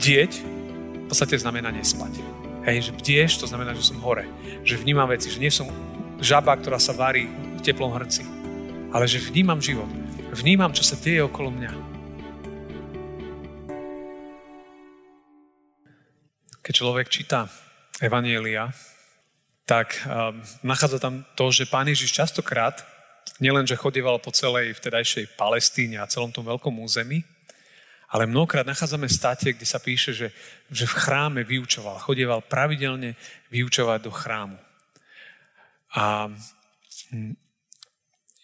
bdieť v podstate znamená nespať. Hej, že bdieš, to znamená, že som hore. Že vnímam veci, že nie som žaba, ktorá sa varí v teplom hrci. Ale že vnímam život. Vnímam, čo sa deje okolo mňa. Keď človek číta Evanielia, tak um, nachádza tam to, že pán Ježiš častokrát nielen, že chodieval po celej vtedajšej Palestíne a celom tom veľkom území, ale mnohokrát nachádzame státe, kde sa píše, že, že v chráme vyučoval, chodieval pravidelne vyučovať do chrámu. A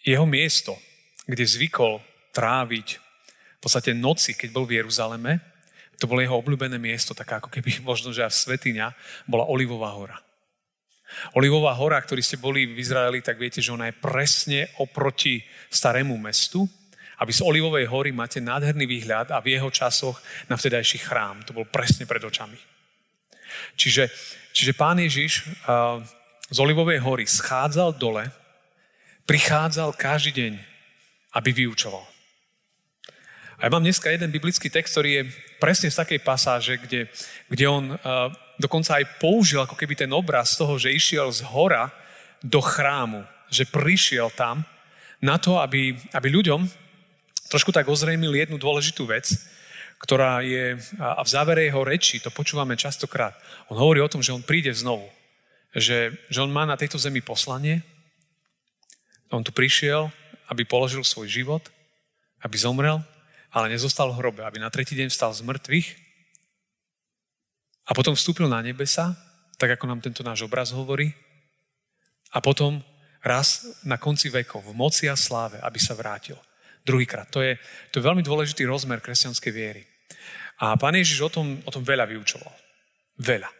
jeho miesto, kde zvykol tráviť v podstate noci, keď bol v Jeruzaleme, to bolo jeho obľúbené miesto, taká ako keby možno, že až svetiňa, bola Olivová hora. Olivová hora, ktorí ste boli v Izraeli, tak viete, že ona je presne oproti starému mestu. A z Olivovej hory máte nádherný výhľad a v jeho časoch na vtedajší chrám. To bol presne pred očami. Čiže, čiže pán Ježiš uh, z Olivovej hory schádzal dole, prichádzal každý deň, aby vyučoval. A ja mám dneska jeden biblický text, ktorý je presne z takej pasáže, kde, kde on uh, dokonca aj použil ako keby ten obraz toho, že išiel z hora do chrámu, že prišiel tam na to, aby, aby ľuďom trošku tak ozrejmil jednu dôležitú vec, ktorá je, a v závere jeho reči, to počúvame častokrát, on hovorí o tom, že on príde znovu. Že, že on má na tejto zemi poslanie, on tu prišiel, aby položil svoj život, aby zomrel, ale nezostal v hrobe, aby na tretí deň vstal z mŕtvych a potom vstúpil na nebesa, tak ako nám tento náš obraz hovorí. A potom raz na konci vekov, v moci a sláve, aby sa vrátil. Druhýkrát. To je, to je veľmi dôležitý rozmer kresťanskej viery. A pán Ježiš o tom, o tom veľa vyučoval. Veľa.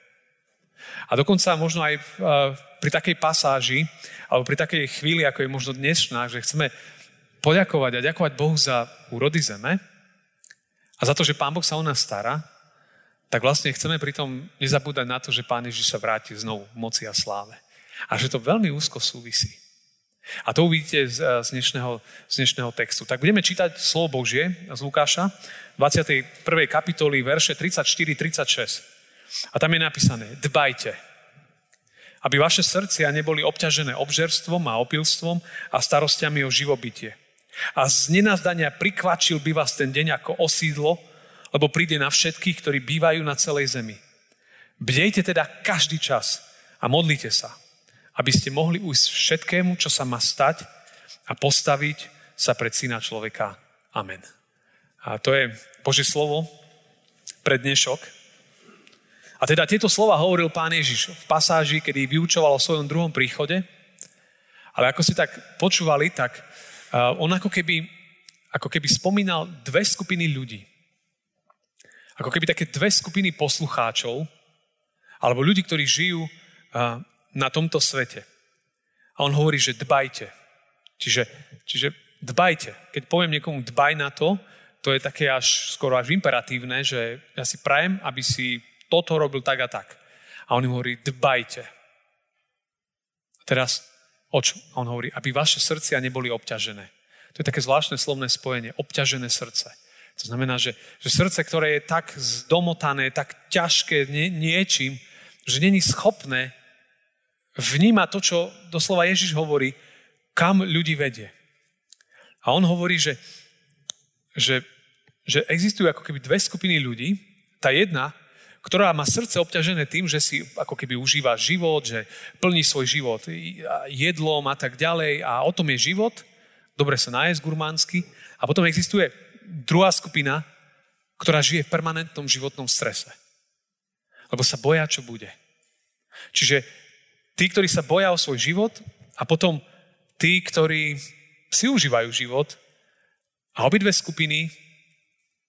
A dokonca možno aj pri takej pasáži, alebo pri takej chvíli, ako je možno dnešná, že chceme poďakovať a ďakovať Bohu za úrody zeme a za to, že Pán Boh sa o nás stará, tak vlastne chceme pritom nezabúdať na to, že Pán Ježiš sa vráti znovu v moci a sláve. A že to veľmi úzko súvisí. A to uvidíte z, z, dnešného, z dnešného textu. Tak budeme čítať slovo Božie z Lukáša, 21. kapitoly, verše 34-36. A tam je napísané, dbajte, aby vaše srdcia neboli obťažené obžerstvom a opilstvom a starostiami o živobytie. A z nenazdania prikvačil by vás ten deň ako osídlo, lebo príde na všetkých, ktorí bývajú na celej zemi. Bdejte teda každý čas a modlite sa, aby ste mohli ujsť všetkému, čo sa má stať a postaviť sa pred syna človeka. Amen. A to je Božie slovo pre dnešok. A teda tieto slova hovoril pán Ježiš v pasáži, kedy vyučoval o svojom druhom príchode. Ale ako ste tak počúvali, tak on ako keby, ako keby spomínal dve skupiny ľudí. Ako keby také dve skupiny poslucháčov, alebo ľudí, ktorí žijú na tomto svete. A on hovorí, že dbajte. Čiže, čiže dbajte. Keď poviem niekomu dbaj na to, to je také až skoro až imperatívne, že ja si prajem, aby si toto robil tak a tak. A on im hovorí, dbajte. A teraz, o čo? A on hovorí, aby vaše srdcia neboli obťažené. To je také zvláštne slovné spojenie, obťažené srdce. To znamená, že, že srdce, ktoré je tak zdomotané, tak ťažké nie, niečím, že není schopné vnímať to, čo doslova Ježiš hovorí, kam ľudí vedie. A on hovorí, že, že, že existujú ako keby dve skupiny ľudí. Tá jedna, ktorá má srdce obťažené tým, že si ako keby užíva život, že plní svoj život jedlom a tak ďalej a o tom je život. Dobre sa nájsť gurmánsky. A potom existuje druhá skupina, ktorá žije v permanentnom životnom strese. Lebo sa boja, čo bude. Čiže tí, ktorí sa boja o svoj život a potom tí, ktorí si užívajú život a obidve skupiny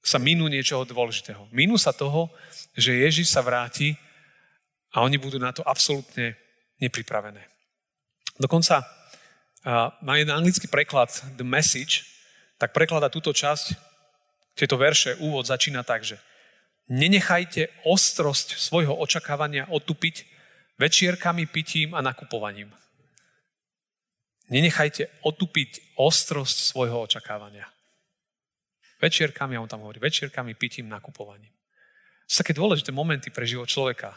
sa minú niečoho dôležitého. Minú sa toho, že Ježiš sa vráti a oni budú na to absolútne nepripravené. Dokonca má jeden anglický preklad The Message, tak preklada túto časť tieto verše, úvod začína tak, že nenechajte ostrosť svojho očakávania otupiť večierkami, pitím a nakupovaním. Nenechajte otupiť ostrosť svojho očakávania. Večierkami, a on tam hovorí, večierkami, pitím, nakupovaním. sú také dôležité momenty pre život človeka.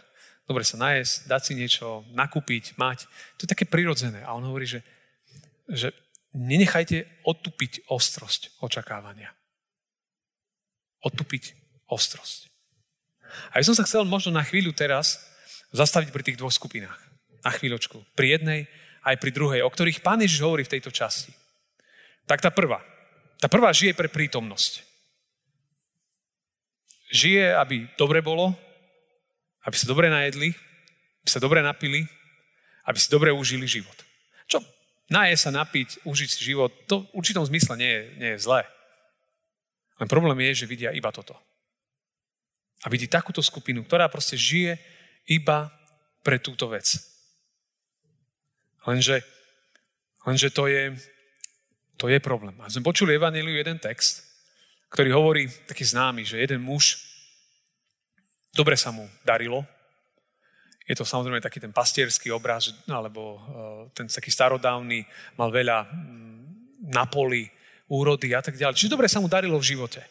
Dobre sa najesť, dať si niečo, nakúpiť, mať. To je také prirodzené. A on hovorí, že, že nenechajte otupiť ostrosť očakávania. Otupiť ostrosť. A ja som sa chcel možno na chvíľu teraz zastaviť pri tých dvoch skupinách. Na chvíľočku. Pri jednej aj pri druhej, o ktorých Pán Ježiš hovorí v tejto časti. Tak tá prvá. Tá prvá žije pre prítomnosť. Žije, aby dobre bolo, aby sa dobre najedli, aby sa dobre napili, aby si dobre užili život. Čo naje sa, napiť, užiť si život, to v určitom zmysle nie je, nie je zlé. Len problém je, že vidia iba toto. A vidí takúto skupinu, ktorá proste žije iba pre túto vec. Lenže, lenže to, je, to je problém. A sme počuli Evangeliu jeden text, ktorý hovorí, taký známy, že jeden muž, dobre sa mu darilo, je to samozrejme taký ten pastierský obraz, alebo uh, ten taký starodávny, mal veľa na poli, úrody a tak ďalej. Čiže dobre sa mu darilo v živote.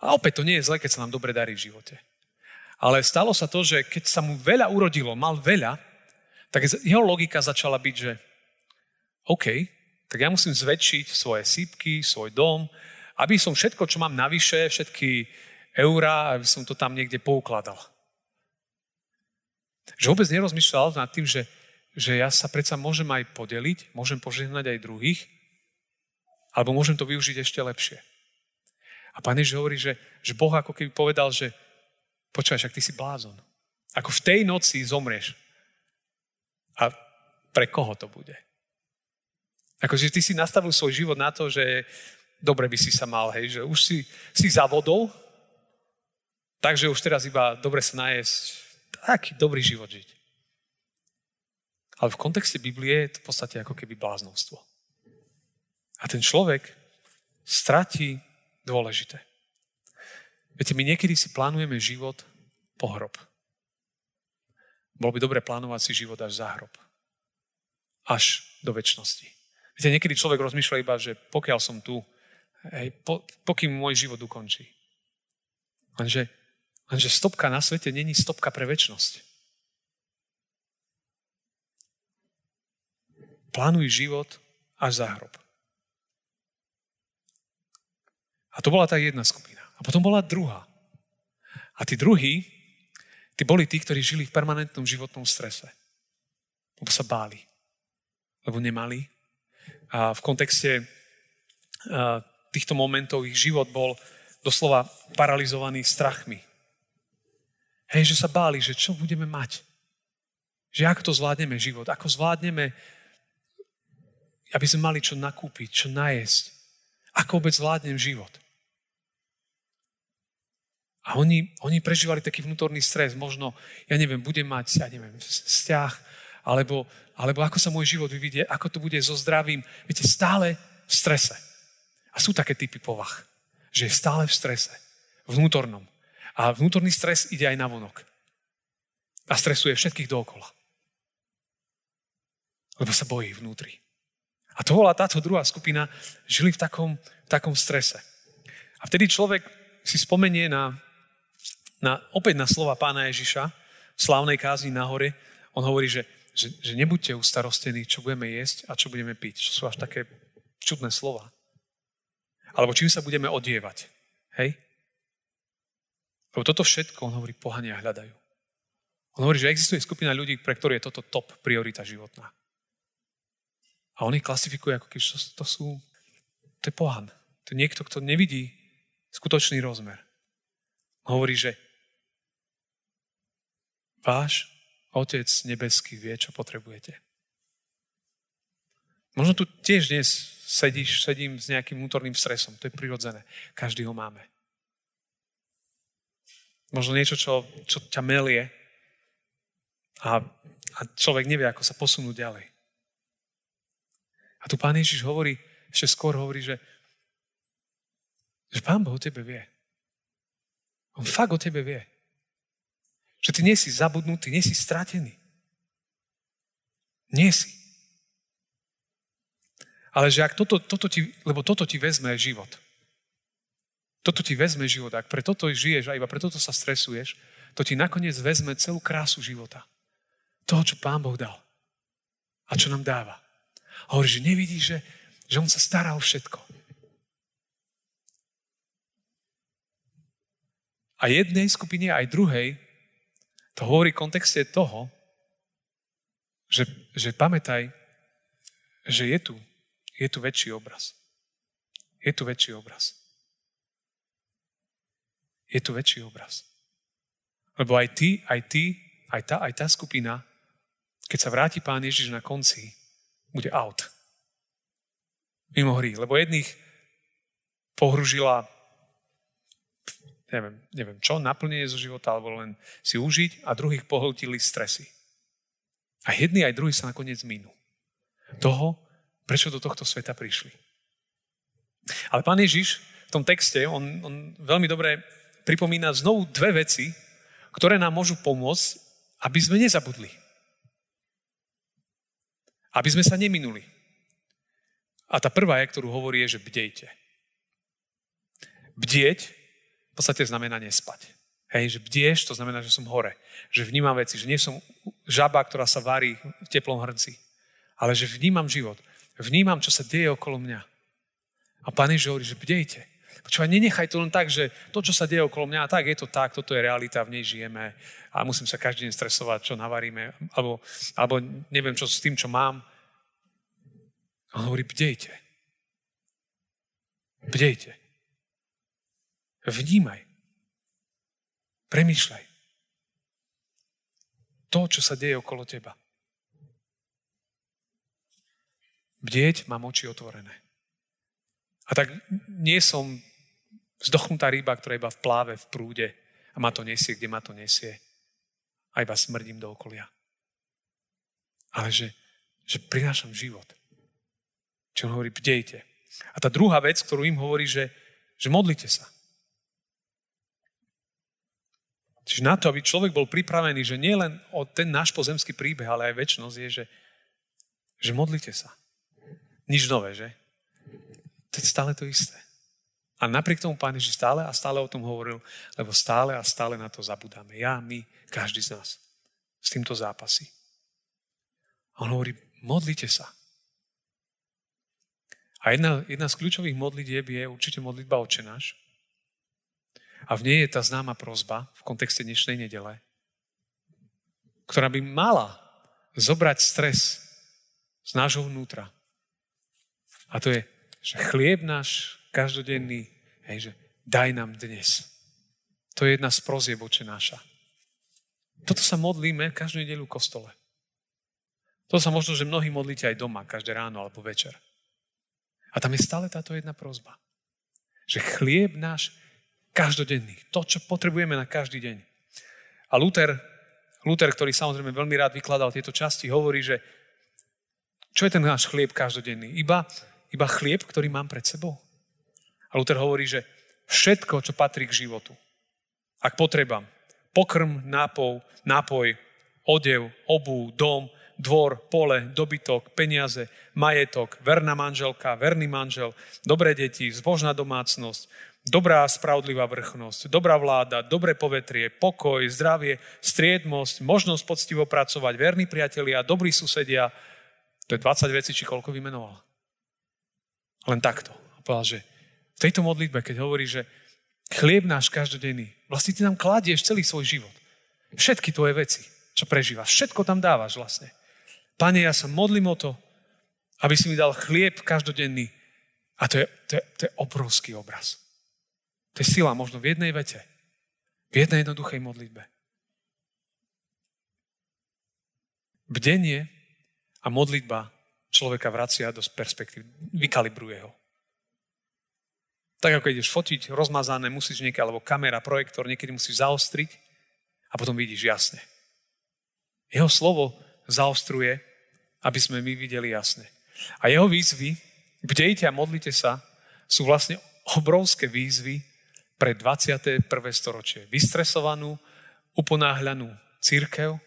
A opäť to nie je zle, keď sa nám dobre darí v živote. Ale stalo sa to, že keď sa mu veľa urodilo, mal veľa, tak jeho logika začala byť, že OK, tak ja musím zväčšiť svoje sípky, svoj dom, aby som všetko, čo mám navyše, všetky eurá, aby som to tam niekde poukladal. Že vôbec nerozmýšľal nad tým, že, že ja sa predsa môžem aj podeliť, môžem požehnať aj druhých, alebo môžem to využiť ešte lepšie. A pán Ježiš hovorí, že, že Boh ako keby povedal, že počúvaj, však ty si blázon. Ako v tej noci zomrieš. A pre koho to bude? Akože ty si nastavil svoj život na to, že dobre by si sa mal, hej, že už si, si za vodou, takže už teraz iba dobre sa najesť, taký dobrý život žiť. Ale v kontexte Biblie je to v podstate ako keby bláznostvo. A ten človek stratí dôležité. Viete, my niekedy si plánujeme život po hrob. Bolo by dobre plánovať si život až za hrob. Až do väčšnosti. Viete, niekedy človek rozmýšľa iba, že pokiaľ som tu, hej, po, pokým môj život ukončí. Lenže, lenže stopka na svete není stopka pre väčnosť. Plánuj život až za hrob. A to bola tá jedna skupina. A potom bola druhá. A tí druhí, Tí boli tí, ktorí žili v permanentnom životnom strese. Lebo sa báli. Lebo nemali. A v kontexte týchto momentov ich život bol doslova paralizovaný strachmi. Hej, že sa báli, že čo budeme mať. Že ako to zvládneme život, ako zvládneme, aby sme mali čo nakúpiť, čo najesť. Ako vôbec zvládnem život. A oni, oni prežívali taký vnútorný stres. Možno, ja neviem, budem mať, ja neviem, vzťah, alebo, alebo ako sa môj život vyvidie, ako to bude so zdravím. Viete, stále v strese. A sú také typy povah, že je stále v strese. Vnútornom. A vnútorný stres ide aj na vonok. A stresuje všetkých dookola. Lebo sa bojí vnútri. A to bola táto druhá skupina, žili v takom, v takom strese. A vtedy človek si spomenie na na, opäť na slova pána Ježiša v slávnej kázni na hore. On hovorí, že, že, že nebuďte ustarostení, čo budeme jesť a čo budeme piť. Čo sú až také čudné slova. Alebo čím sa budeme odievať. Hej? Lebo toto všetko, on hovorí, pohania hľadajú. On hovorí, že existuje skupina ľudí, pre ktorú je toto top priorita životná. A on ich klasifikuje ako keď to sú, to je pohan. To je niekto, kto nevidí skutočný rozmer. Hovorí, že Váš Otec nebeský vie, čo potrebujete. Možno tu tiež dnes sedíš, sedím s nejakým vnútorným stresom. To je prirodzené. Každý ho máme. Možno niečo, čo, čo ťa melie a, a človek nevie, ako sa posunúť ďalej. A tu Pán Ježiš hovorí, ešte skôr hovorí, že, že Pán Boh o tebe vie. On fakt o tebe vie. Že ty nie si zabudnutý, nie si stratený. Nie si. Ale že ak toto, toto ti, lebo toto ti vezme život. toto ti vezme život. Ak pre toto žiješ a iba pre toto sa stresuješ, to ti nakoniec vezme celú krásu života. Toho, čo Pán Boh dal. A čo nám dáva. A hovorí, že nevidíš, že, že On sa stará o všetko. A jednej skupine, aj druhej, to hovorí v kontexte toho, že, že pamätaj, že je tu, je tu väčší obraz. Je tu väčší obraz. Je tu väčší obraz. Lebo aj ty, aj ty, aj tá, aj tá skupina, keď sa vráti Pán Ježiš na konci, bude out. Mimo hry. Lebo jedných pohružila neviem, neviem čo, naplnenie zo života, alebo len si užiť a druhých pohltili stresy. A jedni aj druhí sa nakoniec minú. Toho, prečo do tohto sveta prišli. Ale pán Ježiš v tom texte, on, on veľmi dobre pripomína znovu dve veci, ktoré nám môžu pomôcť, aby sme nezabudli. Aby sme sa neminuli. A tá prvá je, ktorú hovorí, je, že bdejte. Bdieť podstate znamená nespať. Hej, že bdieš, to znamená, že som hore. Že vnímam veci, že nie som žaba, ktorá sa varí v teplom hrnci. Ale že vnímam život. Vnímam, čo sa deje okolo mňa. A Pán Ježiš hovorí, že bdejte. Počúvaj, nenechaj to len tak, že to, čo sa deje okolo mňa, tak je to tak, toto je realita, v nej žijeme a musím sa každý deň stresovať, čo navaríme, alebo, alebo neviem, čo s tým, čo mám. On hovorí, bdejte. Bdejte. Vnímaj. Premýšľaj. To, čo sa deje okolo teba. Bdieť mám oči otvorené. A tak nie som vzdochnutá ryba, ktorá iba v pláve, v prúde a ma to nesie, kde ma to nesie. A iba smrdím do okolia. Ale že, že prinášam život. Čo on hovorí, bdejte. A tá druhá vec, ktorú im hovorí, že, že modlite sa. Čiže na to, aby človek bol pripravený, že nie len o ten náš pozemský príbeh, ale aj väčšnosť je, že, že modlite sa. Nič nové, že? To je stále to isté. A napriek tomu Pán Ježiš stále a stále o tom hovoril, lebo stále a stále na to zabudáme. Ja, my, každý z nás. S týmto zápasí. A on hovorí, modlite sa. A jedna, jedna z kľúčových modlitieb je určite modlitba očenáš. A v nej je tá známa prozba v kontexte dnešnej nedele, ktorá by mala zobrať stres z nášho vnútra. A to je, že chlieb náš každodenný, hej, že daj nám dnes. To je jedna z prozieb oče náša. Toto sa modlíme každú nedelu v kostole. To sa možno, že mnohí modlíte aj doma, každé ráno alebo večer. A tam je stále táto jedna prozba. Že chlieb náš Každodenný. To, čo potrebujeme na každý deň. A Luther, Luther, ktorý samozrejme veľmi rád vykladal tieto časti, hovorí, že čo je ten náš chlieb každodenný? Iba, iba chlieb, ktorý mám pred sebou. A Luther hovorí, že všetko, čo patrí k životu, ak potrebám, pokrm, nápoj, nápoj, odev, obu, dom, dvor, pole, dobytok, peniaze, majetok, verná manželka, verný manžel, dobré deti, zbožná domácnosť, Dobrá spravodlivá vrchnosť, dobrá vláda, dobré povetrie, pokoj, zdravie, striedmosť, možnosť poctivo pracovať, verní priatelia, dobrí susedia. To je 20 vecí, či koľko vymenoval. Len takto. A povedal, že v tejto modlitbe, keď hovorí, že chlieb náš každodenný, vlastne ty nám kladieš celý svoj život. Všetky tvoje veci, čo prežívaš, všetko tam dávaš vlastne. Pane, ja sa modlím o to, aby si mi dal chlieb každodenný. A to je, to je, to je obrovský obraz. To je sila možno v jednej vete. V jednej jednoduchej modlitbe. Bdenie a modlitba človeka vracia do perspektív, vykalibruje ho. Tak ako ideš fotiť rozmazané, musíš niekedy, alebo kamera, projektor, niekedy musíš zaostriť a potom vidíš jasne. Jeho slovo zaostruje, aby sme my videli jasne. A jeho výzvy, bdejte a modlite sa, sú vlastne obrovské výzvy, pre 21. storočie. Vystresovanú, uponáhľanú církev,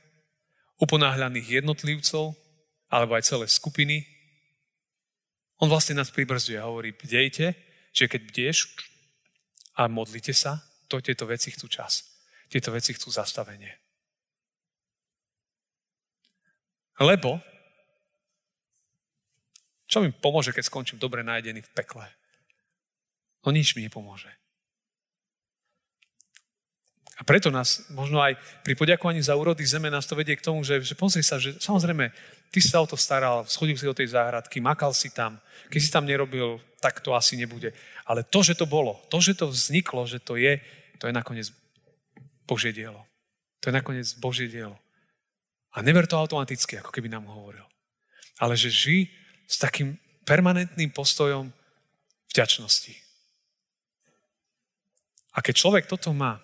uponáhľaných jednotlivcov, alebo aj celé skupiny. On vlastne nás pribrzduje a hovorí, bdejte, že keď bdieš a modlite sa, to tieto veci chcú čas. Tieto veci chcú zastavenie. Lebo čo mi pomôže, keď skončím dobre nájdený v pekle? No nič mi nepomôže. A preto nás, možno aj pri poďakovaní za úrody zeme, nás to vedie k tomu, že, že pozri sa, že samozrejme, ty si sa o to staral, schodil si do tej záhradky, makal si tam, keď si tam nerobil, tak to asi nebude. Ale to, že to bolo, to, že to vzniklo, že to je, to je nakoniec Božie dielo. To je nakoniec Božie dielo. A never to automaticky, ako keby nám hovoril. Ale že ži s takým permanentným postojom vďačnosti. A keď človek toto má,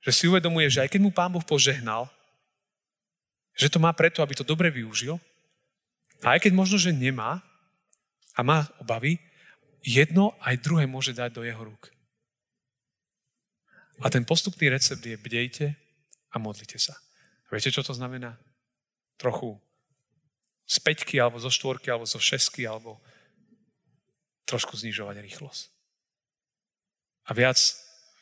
že si uvedomuje, že aj keď mu Pán Boh požehnal, že to má preto, aby to dobre využil, a aj keď možno, že nemá a má obavy, jedno aj druhé môže dať do jeho rúk. A ten postupný recept je bdejte a modlite sa. Viete, čo to znamená? Trochu z peťky, alebo zo štvorky, alebo zo šesky, alebo trošku znižovať rýchlosť. A viac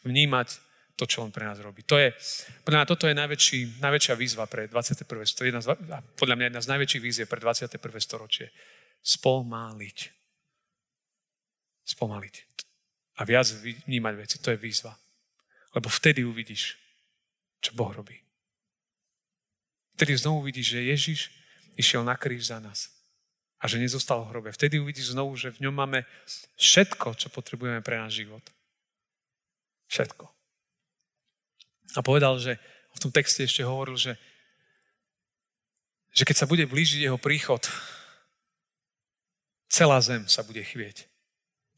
vnímať to, čo on pre nás robí. To je, podľa mňa toto je najväčší, najväčšia výzva pre 21. storočie. Podľa mňa jedna z najväčších výziev pre 21. storočie. Spomaliť. Spomaliť. A viac vnímať veci. To je výzva. Lebo vtedy uvidíš, čo Boh robí. Vtedy znovu uvidíš, že Ježiš išiel na kríž za nás. A že nezostal v hrobe. Vtedy uvidíš znovu, že v ňom máme všetko, čo potrebujeme pre náš život. Všetko. A povedal, že v tom texte ešte hovoril, že, že keď sa bude blížiť jeho príchod, celá zem sa bude chvieť.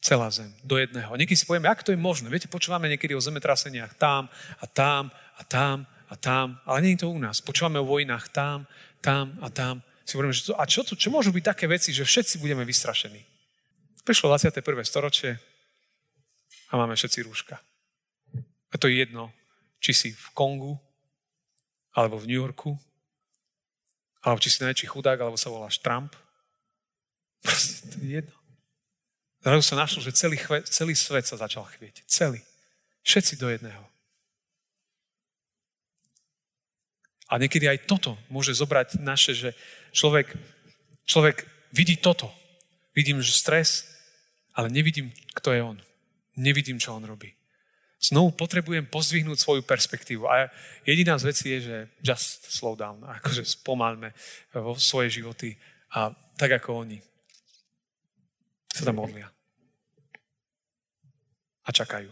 Celá zem, do jedného. Niekedy si povieme, ako to je možné. Viete, počúvame niekedy o zemetraseniach tam a tam a tam a tam, ale nie je to u nás. Počúvame o vojnách tam, tam a tam. Si hovoríme, že to, a čo, to, čo môžu byť také veci, že všetci budeme vystrašení? Prišlo 21. storočie a máme všetci rúška. A to je jedno, či si v Kongu, alebo v New Yorku, alebo či si najväčší chudák, alebo sa voláš Trump. Proste to je jedno. Zrazu sa našlo, že celý, chve, celý svet sa začal chvieť. Celý. Všetci do jedného. A niekedy aj toto môže zobrať naše, že človek, človek vidí toto. Vidím, že stres, ale nevidím, kto je on. Nevidím, čo on robí znovu potrebujem pozdvihnúť svoju perspektívu. A jediná z vecí je, že just slow down, akože spomalme vo svoje životy a tak ako oni sa tam modlia. A čakajú.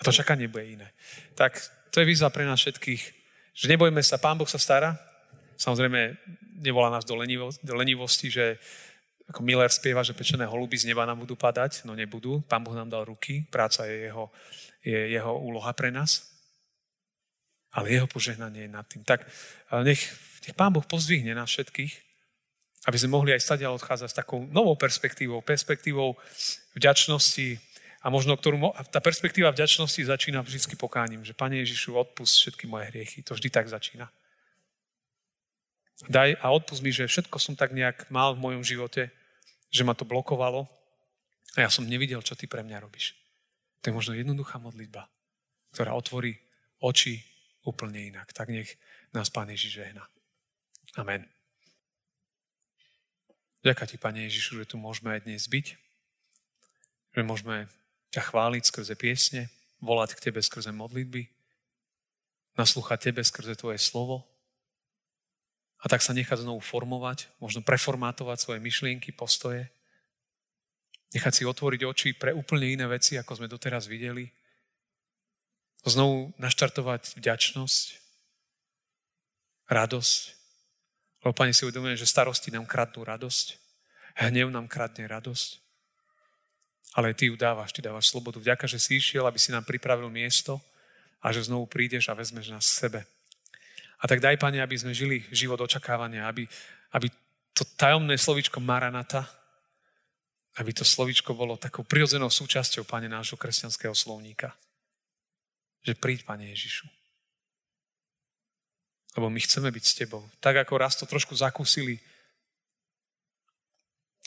A to čakanie bude iné. Tak to je výzva pre nás všetkých, že nebojme sa, Pán Boh sa stará. Samozrejme, nevolá nás do, do lenivosti, že ako Miller spieva, že pečené holuby z neba nám budú padať, no nebudú. Pán Boh nám dal ruky, práca je jeho, je jeho úloha pre nás. Ale jeho požehnanie je nad tým. Tak nech, nech Pán Boh pozdvihne nás všetkých, aby sme mohli aj stať a odchádzať s takou novou perspektívou, perspektívou vďačnosti a možno ktorú, tá perspektíva vďačnosti začína vždy pokáním, že Pane Ježišu, odpust všetky moje hriechy. To vždy tak začína. Daj a odpust mi, že všetko som tak nejak mal v mojom živote, že ma to blokovalo a ja som nevidel, čo ty pre mňa robíš. To je možno jednoduchá modlitba, ktorá otvorí oči úplne inak. Tak nech nás Pán Ježiš žehna. Amen. Ďakujem ti, Pane Ježišu, že tu môžeme aj dnes byť, že môžeme ťa chváliť skrze piesne, volať k Tebe skrze modlitby, naslúchať Tebe skrze Tvoje slovo a tak sa nechať znovu formovať, možno preformátovať svoje myšlienky, postoje, nechať si otvoriť oči pre úplne iné veci, ako sme doteraz videli, znovu naštartovať vďačnosť, radosť, lebo Pane si uvedomujem, že starosti nám kradnú radosť, hnev nám kradne radosť, ale Ty ju dávaš, Ty dávaš slobodu. Vďaka, že si išiel, aby si nám pripravil miesto a že znovu prídeš a vezmeš nás k sebe. A tak daj, Pane, aby sme žili život očakávania, aby, aby to tajomné slovičko Maranata, aby to slovičko bolo takou prirodzenou súčasťou, Pane, nášho kresťanského slovníka. Že príď, Pane Ježišu. Lebo my chceme byť s Tebou. Tak ako raz to trošku zakúsili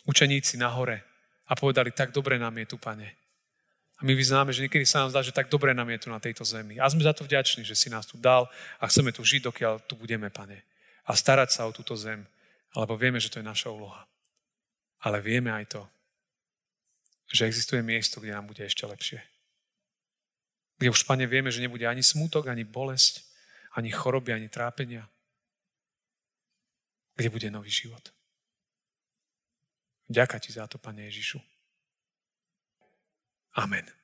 učeníci na hore a povedali, tak dobre nám je tu, Pane. A my vyznáme, že niekedy sa nám zdá, že tak dobre nám je tu na tejto zemi. A sme za to vďační, že si nás tu dal a chceme tu žiť, dokiaľ tu budeme, pane. A starať sa o túto zem, lebo vieme, že to je naša úloha. Ale vieme aj to, že existuje miesto, kde nám bude ešte lepšie. Kde už, pane, vieme, že nebude ani smútok, ani bolesť, ani choroby, ani trápenia. Kde bude nový život. Ďaká ti za to, Pane Ježišu. Amen.